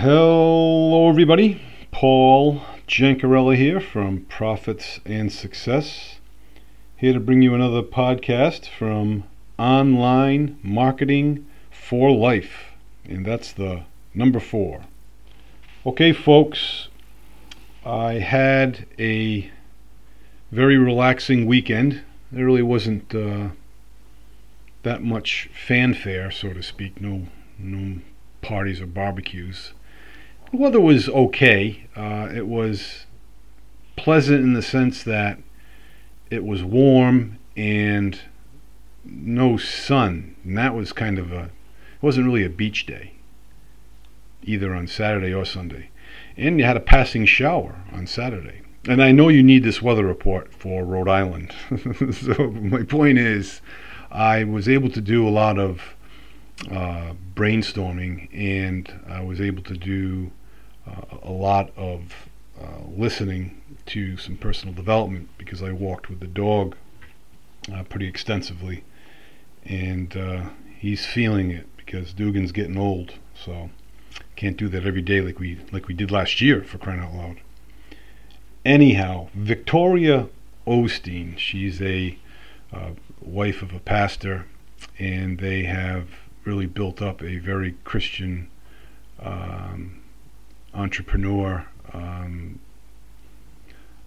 Hello, everybody. Paul Jancarella here from Profits and Success. Here to bring you another podcast from Online Marketing for Life. And that's the number four. Okay, folks, I had a very relaxing weekend. There really wasn't uh, that much fanfare, so to speak. No, no parties or barbecues. The weather was okay. Uh, it was pleasant in the sense that it was warm and no sun, and that was kind of a. It wasn't really a beach day, either on Saturday or Sunday. And you had a passing shower on Saturday. And I know you need this weather report for Rhode Island. so my point is, I was able to do a lot of uh, brainstorming, and I was able to do uh, a lot of uh, listening to some personal development because I walked with the dog uh, pretty extensively, and uh, he's feeling it because Dugan's getting old, so can't do that every day like we like we did last year for crying out loud. Anyhow, Victoria Osteen, she's a uh, wife of a pastor, and they have really built up a very Christian um, entrepreneur. Um,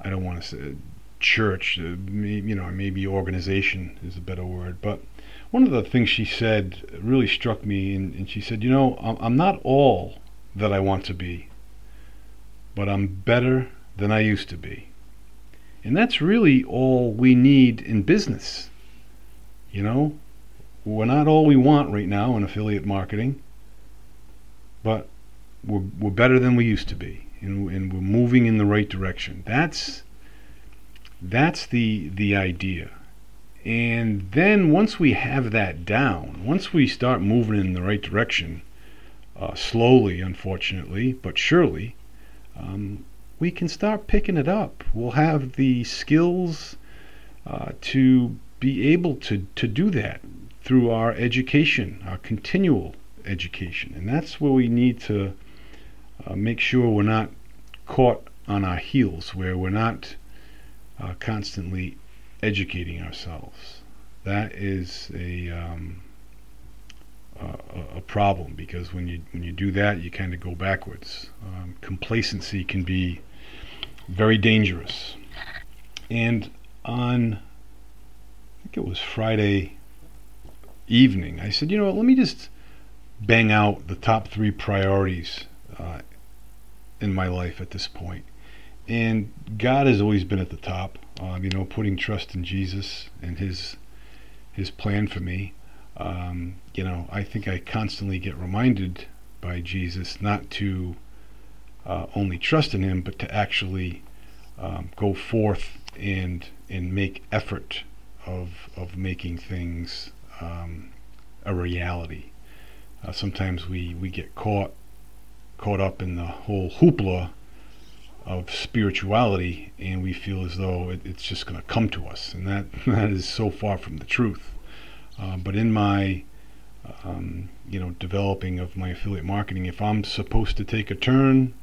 I don't want to say church, uh, you know, maybe organization is a better word. But one of the things she said really struck me, and, and she said, You know, I'm, I'm not all that I want to be, but I'm better than I used to be. And that's really all we need in business. You know, we're not all we want right now in affiliate marketing, but we're, we're better than we used to be, and, and we're moving in the right direction. That's that's the the idea. And then once we have that down, once we start moving in the right direction, uh, slowly, unfortunately, but surely, um, we can start picking it up. We'll have the skills uh, to be able to, to do that through our education, our continual education. And that's where we need to uh, make sure we're not caught on our heels, where we're not uh, constantly educating ourselves. That is a, um, a, a problem because when you when you do that, you kind of go backwards. Um, complacency can be very dangerous. And on, I think it was Friday evening, I said, you know let me just bang out the top three priorities uh, in my life at this point. And God has always been at the top. Um, you know, putting trust in Jesus and His His plan for me. Um, you know, I think I constantly get reminded by Jesus not to uh, only trust in Him, but to actually um, go forth and and make effort of of making things um, a reality. Uh, sometimes we, we get caught caught up in the whole hoopla of spirituality, and we feel as though it, it's just going to come to us, and that that is so far from the truth. Uh, but in my um, you know developing of my affiliate marketing, if I'm supposed to take a turn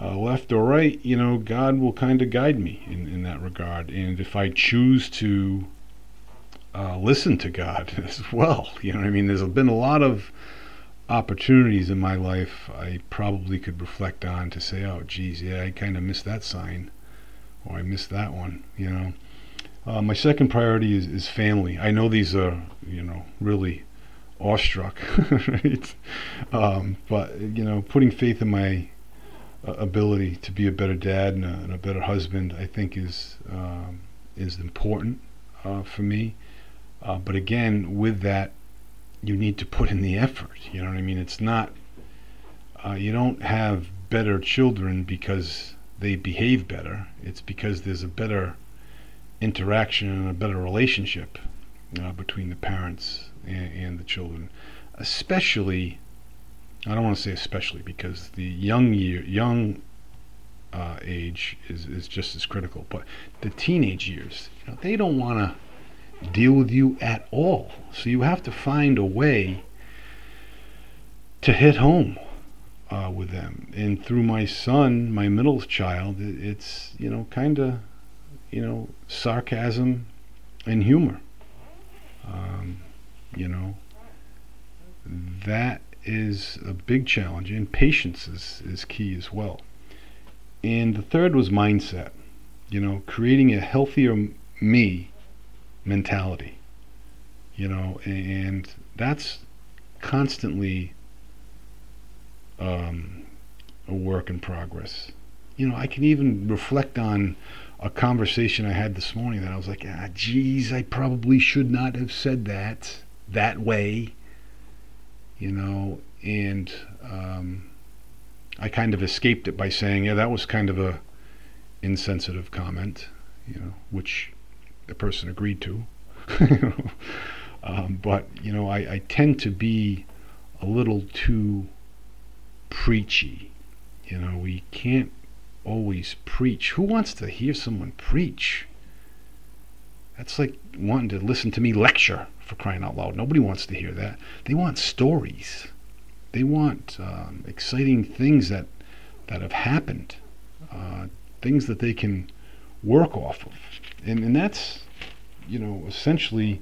uh, left or right, you know, God will kind of guide me in, in that regard. And if I choose to uh, listen to God as well. You know, I mean, there's been a lot of opportunities in my life I probably could reflect on to say, oh, geez, yeah, I kind of missed that sign, or I missed that one. You know, uh, my second priority is, is family. I know these are, you know, really awestruck, right? Um, but you know, putting faith in my uh, ability to be a better dad and a, and a better husband, I think is um, is important uh, for me. Uh, but again, with that, you need to put in the effort. You know what I mean? It's not, uh, you don't have better children because they behave better. It's because there's a better interaction and a better relationship uh, between the parents and, and, the children. Especially, I don't want to say especially because the young year, young uh, age is, is just as critical, but the teenage years, you know, they don't want to deal with you at all. So you have to find a way to hit home uh, with them. And through my son, my middle child, it's, you know, kind of, you know, sarcasm and humor. Um, you know, that is a big challenge. And patience is, is key as well. And the third was mindset. You know, creating a healthier me mentality. You know, and that's constantly um, a work in progress. You know, I can even reflect on a conversation I had this morning that I was like, ah, geez, I probably should not have said that that way. You know, and um, I kind of escaped it by saying, yeah, that was kind of a insensitive comment, you know, which the person agreed to. um, but you know, I, I tend to be a little too preachy. You know, we can't always preach. Who wants to hear someone preach? That's like wanting to listen to me lecture for crying out loud. Nobody wants to hear that. They want stories. They want um, exciting things that that have happened, uh, things that they can work off of, and and that's you know essentially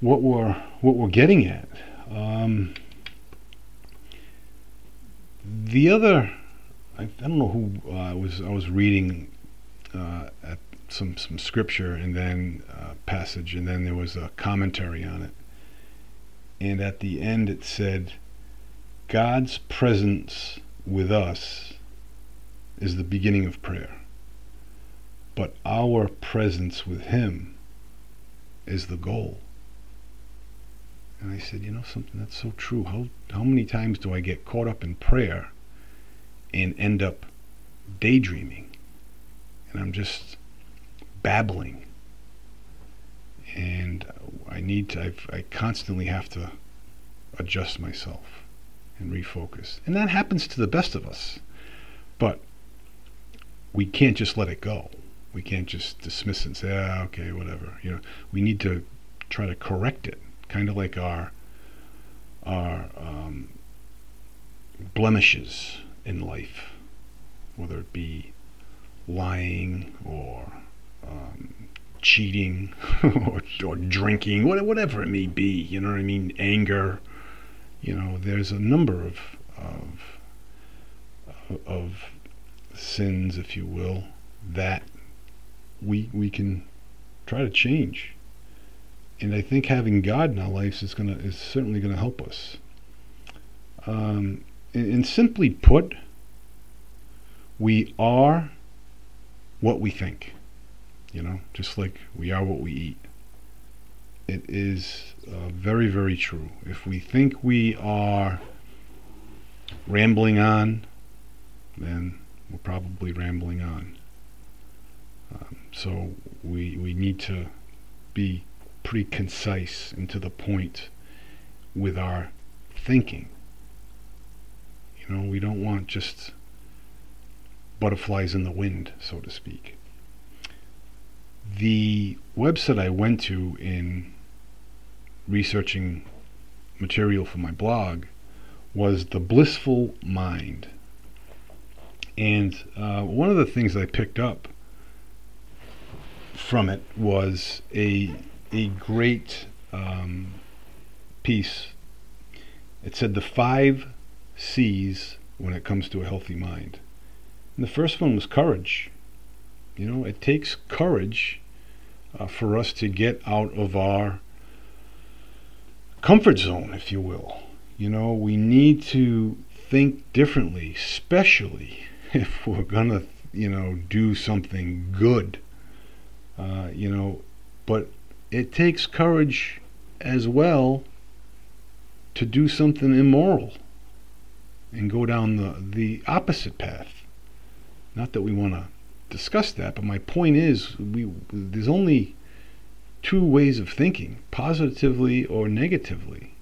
what we're what we're getting at. Um, the other, I, I, don't know who uh, was. I was reading uh, at some some scripture and then uh, passage, and then there was a commentary on it. And at the end, it said, "God's presence with us is the beginning of prayer, but our presence with Him is the goal." And I said, you know something, that's so true. How how many times do I get caught up in prayer and end up daydreaming? And I'm just babbling. And I need to I've, I constantly have to adjust myself and refocus. And that happens to the best of us. But we can't just let it go. We can't just dismiss it and say, ah, okay, whatever. You know, we need to try to correct it kind of like our our um, blemishes in life, whether it be lying or um, cheating or, or drinking, whatever it may be. You know what I mean? Anger. You know, there's a number of of of sins, if you will, that we we can try to change and I think having God in our lives is gonna is certainly gonna help us. Um, and, and simply put, we are what we think. You know, just like we are what we eat. It is uh, very, very true. If we think we are rambling on, then we're probably rambling on. Um, so we we need to be pretty concise and to the point with our thinking. You know, we don't want just butterflies in the wind, so to speak. The website I went to in researching material for my blog was The Blissful Mind. And uh, one of the things I picked up from it was a a great um, piece. It said the five C's when it comes to a healthy mind. And the first one was courage. You know, it takes courage uh, for us to get out of our comfort zone, if you will. You know, we need to think differently, especially if we're going to, you know, do something good. Uh, you know, but it takes courage as well to do something immoral and go down the, the opposite path. Not that we want to discuss that, but my point is we there's only two ways of thinking, positively or negatively.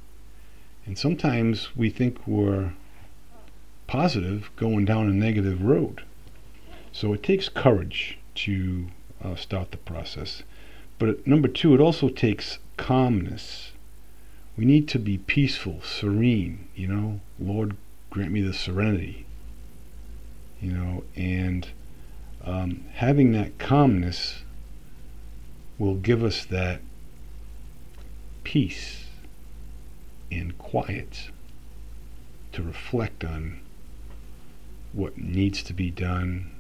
And sometimes we think we're positive going down a negative road. So it takes courage to uh, start the process. But number two, it also takes calmness. We need to be peaceful, serene, you know. Lord, grant me the serenity. You know, and um, having that calmness will give us that peace and quiet to reflect on what needs to be done,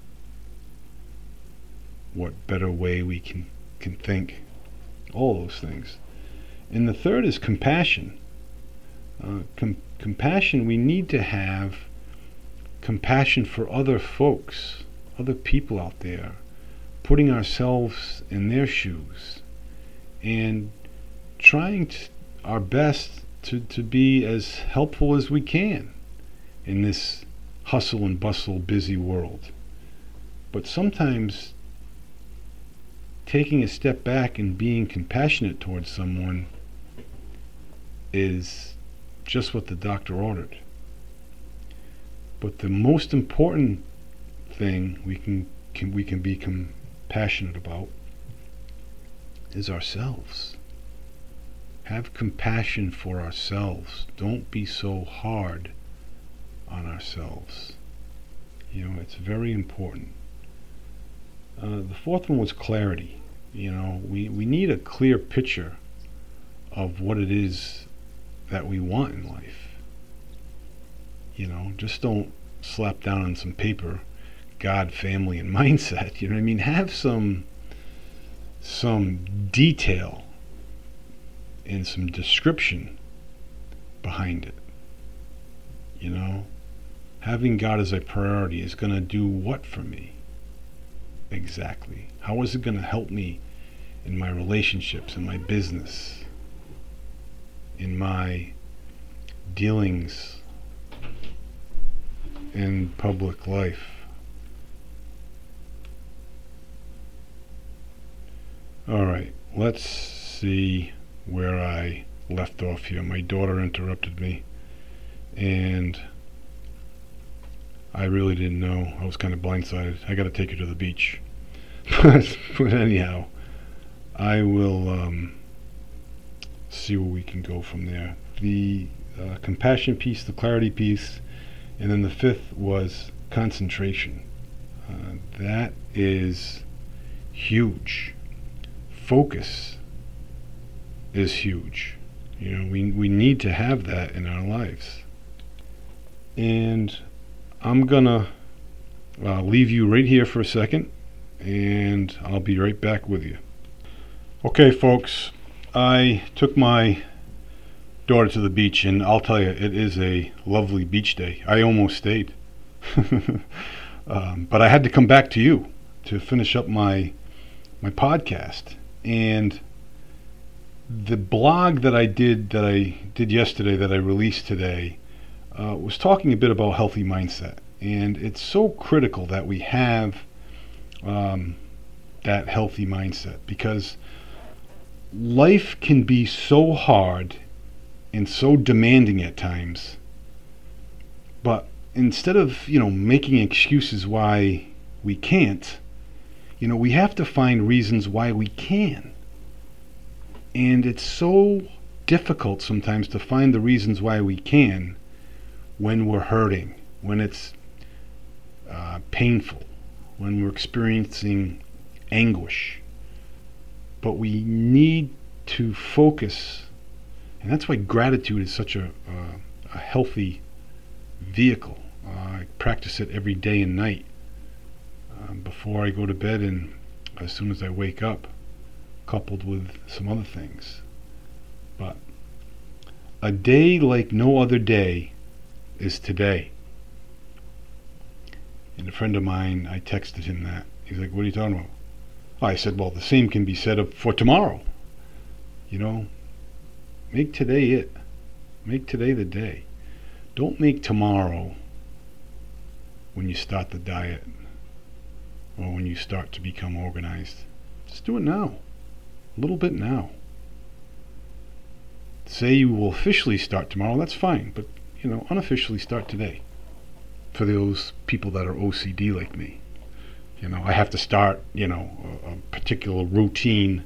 what better way we can, can think, all those things. And the third is compassion. Uh, com- compassion, we need to have compassion for other folks, other people out there, putting ourselves in their shoes and trying our best to, to be as helpful as we can in this hustle and bustle, busy world. But sometimes taking a step back and being compassionate towards someone is just what the doctor ordered. But the most important thing we can, can we can be compassionate about is ourselves. Have compassion for ourselves. Don't be so hard on ourselves. You know, it's very important. Uh, the fourth one was clarity. You know, we, we need a clear picture of what it is that we want in life. You know, just don't slap down on some paper God, family, and mindset. You know what I mean? Have some some detail and some description behind it. You know, having God as a priority is going to do what for me? Exactly. How is it going to help me in my relationships, in my business, in my dealings in public life? All right, let's see where I left off here. My daughter interrupted me, and I really didn't know. I was kind of blindsided. I got to take her to the beach. but anyhow, I will um, see where we can go from there. The uh, compassion piece, the clarity piece, and then the fifth was concentration. Uh, that is huge focus is huge. You know, we, we need to have that in our lives. And I'm to uh, leave you right here for a second, and I'll be right back with you. Okay, folks, I took my daughter to the beach, and I'll tell you, it is a lovely beach day. I almost stayed. um, but I had to come back to you to finish up my my podcast and the blog that I did that I did yesterday that I released today uh, was talking a bit about healthy mindset, and it's so critical that we have um, that healthy mindset because life can be so hard and so demanding at times, but instead of you know making excuses why we can't you know, we have to find reasons why we can. And it's so difficult sometimes to find the reasons why we can when we're hurting, when it's uh, painful, when we're experiencing anguish. But we need to focus, and that's why gratitude is such a, uh, a healthy vehicle. Uh, I practice it every day and night um, before I go to bed and as soon as I wake up, coupled with some other things. But a day like no other day is today. And a friend of mine, I texted him that. He's like, What are you talking about? I said, Well, the same can be said for tomorrow. You know, make today it. Make today the day. Don't make tomorrow when you start the diet or when you start to become organized. Just do it now. A little bit now. Say you will officially start tomorrow, that's fine, but you know, unofficially start today. For those people that are OCD like me. You know, I have to start, you know, a, a particular routine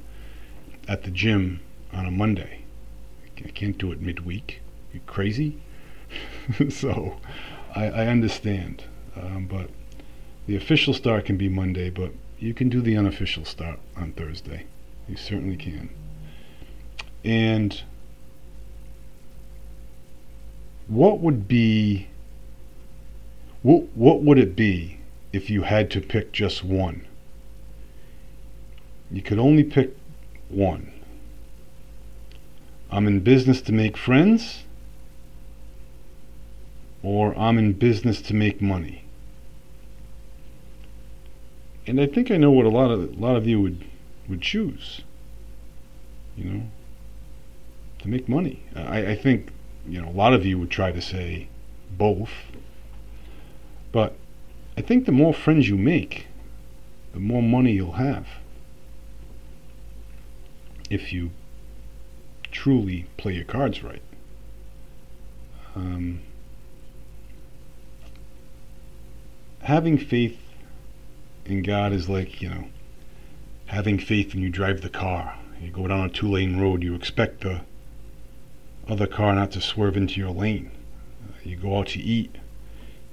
at the gym on a Monday. I can't do it midweek. You crazy? so I, I understand, um, but the official start can be Monday, but you can do the unofficial start on Thursday. You certainly can. And what would be what what would it be if you had to pick just one? You could only pick one. I'm in business to make friends or I'm in business to make money. And I think I know what a lot of a lot of you would would choose. You know, to make money. I, I think you know a lot of you would try to say both, but I think the more friends you make, the more money you'll have. If you truly play your cards right. Um, having faith in God is like, you know, having faith when you drive the car. You go down a two lane road, you expect the other car not to swerve into your lane. Uh, you go out to eat,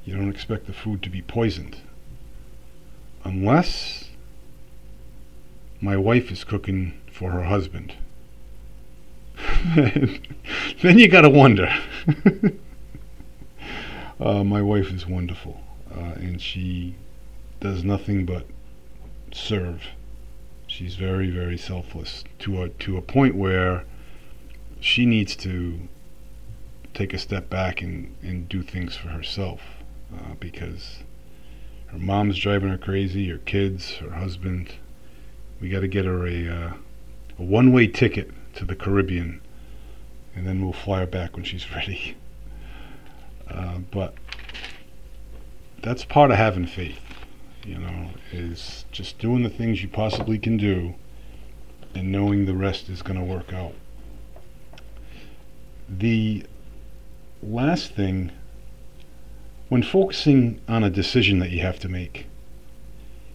you don't expect the food to be poisoned. Unless my wife is cooking for her husband. then you gotta wonder. uh, my wife is wonderful uh, and she does nothing but serve. She's very, very selfless to a to a point where she needs to take a step back and, and do things for herself uh, because her mom's driving her crazy, her kids, her husband. We got to get her a, uh, a one way ticket to the Caribbean, and then we'll fly her back when she's ready. Uh, but that's part of having faith, you know, is just doing the things you possibly can do and knowing the rest is going to work out. The last thing, when focusing on a decision that you have to make,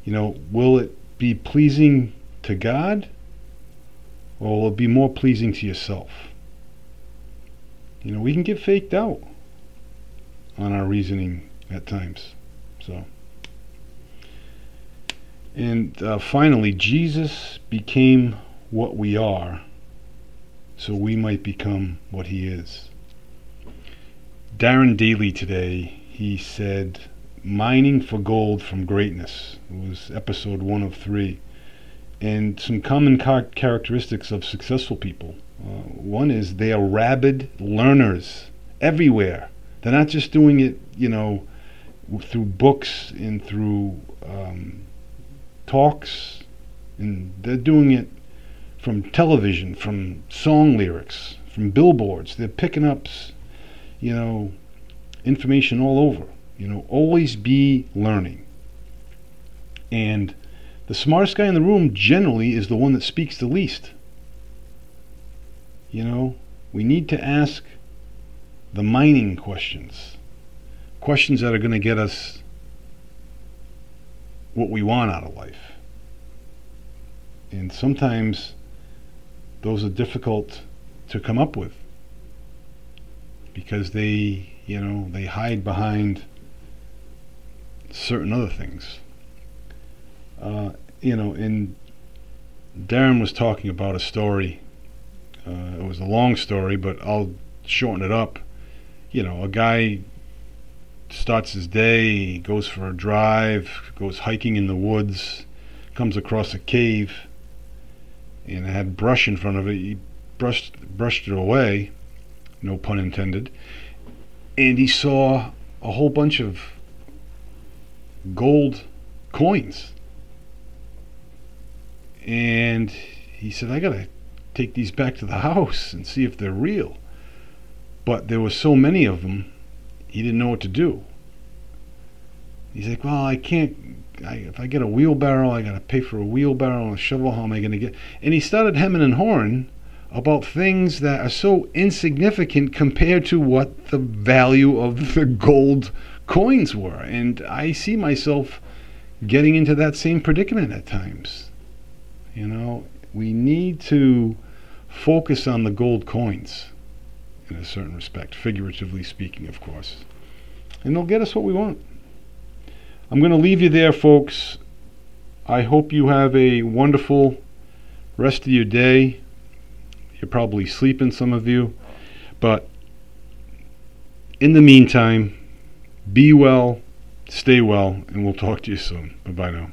you know, will it be pleasing to God or will it be more pleasing to yourself? You know, we can get faked out on our reasoning at times. So, and uh, finally, Jesus became what we are, so we might become what He is. Darren Daily today, he said, "Mining for gold from greatness." It was episode one of three, and some common car- characteristics of successful people. Uh, one is they are rabid learners everywhere. They're not just doing it, you know through books and through um, talks, and they're doing it from television, from song lyrics, from billboards. They're picking up, you know, information all over. You know, always be learning. And the smartest guy in the room generally is the one that speaks the least. You know, we need to ask the mining questions questions that are going to get us what we want out of life. And sometimes those are difficult to come up with because they, you know, they hide behind certain other things. Uh, you know, and Darren was talking about a story. Uh, it was a long story, but I'll shorten it up. You know, a guy starts his day, goes for a drive, goes hiking in the woods, comes across a cave, and it had brush in front of it. He brushed brushed it away, no pun intended, and he saw a whole bunch of gold coins. And he said, I gotta take these back to the house and see if they're real. But there were so many of them he didn't know what to do. He's like, well, I can't. I, if I get a wheelbarrow, I got to pay for a wheelbarrow and a shovel. How am I going to get? And he started hemming and hawing about things that are so insignificant compared to what the value of the gold coins were. And I see myself getting into that same predicament at times. You know, we need to focus on the gold coins in a certain respect, figuratively speaking, of course. and they'll get us what we want. I'm going to leave you there, folks. I hope you have a wonderful rest of your day. You're probably sleeping, some of you. But in the meantime, be well, stay well, and we'll talk to you soon. Bye bye now.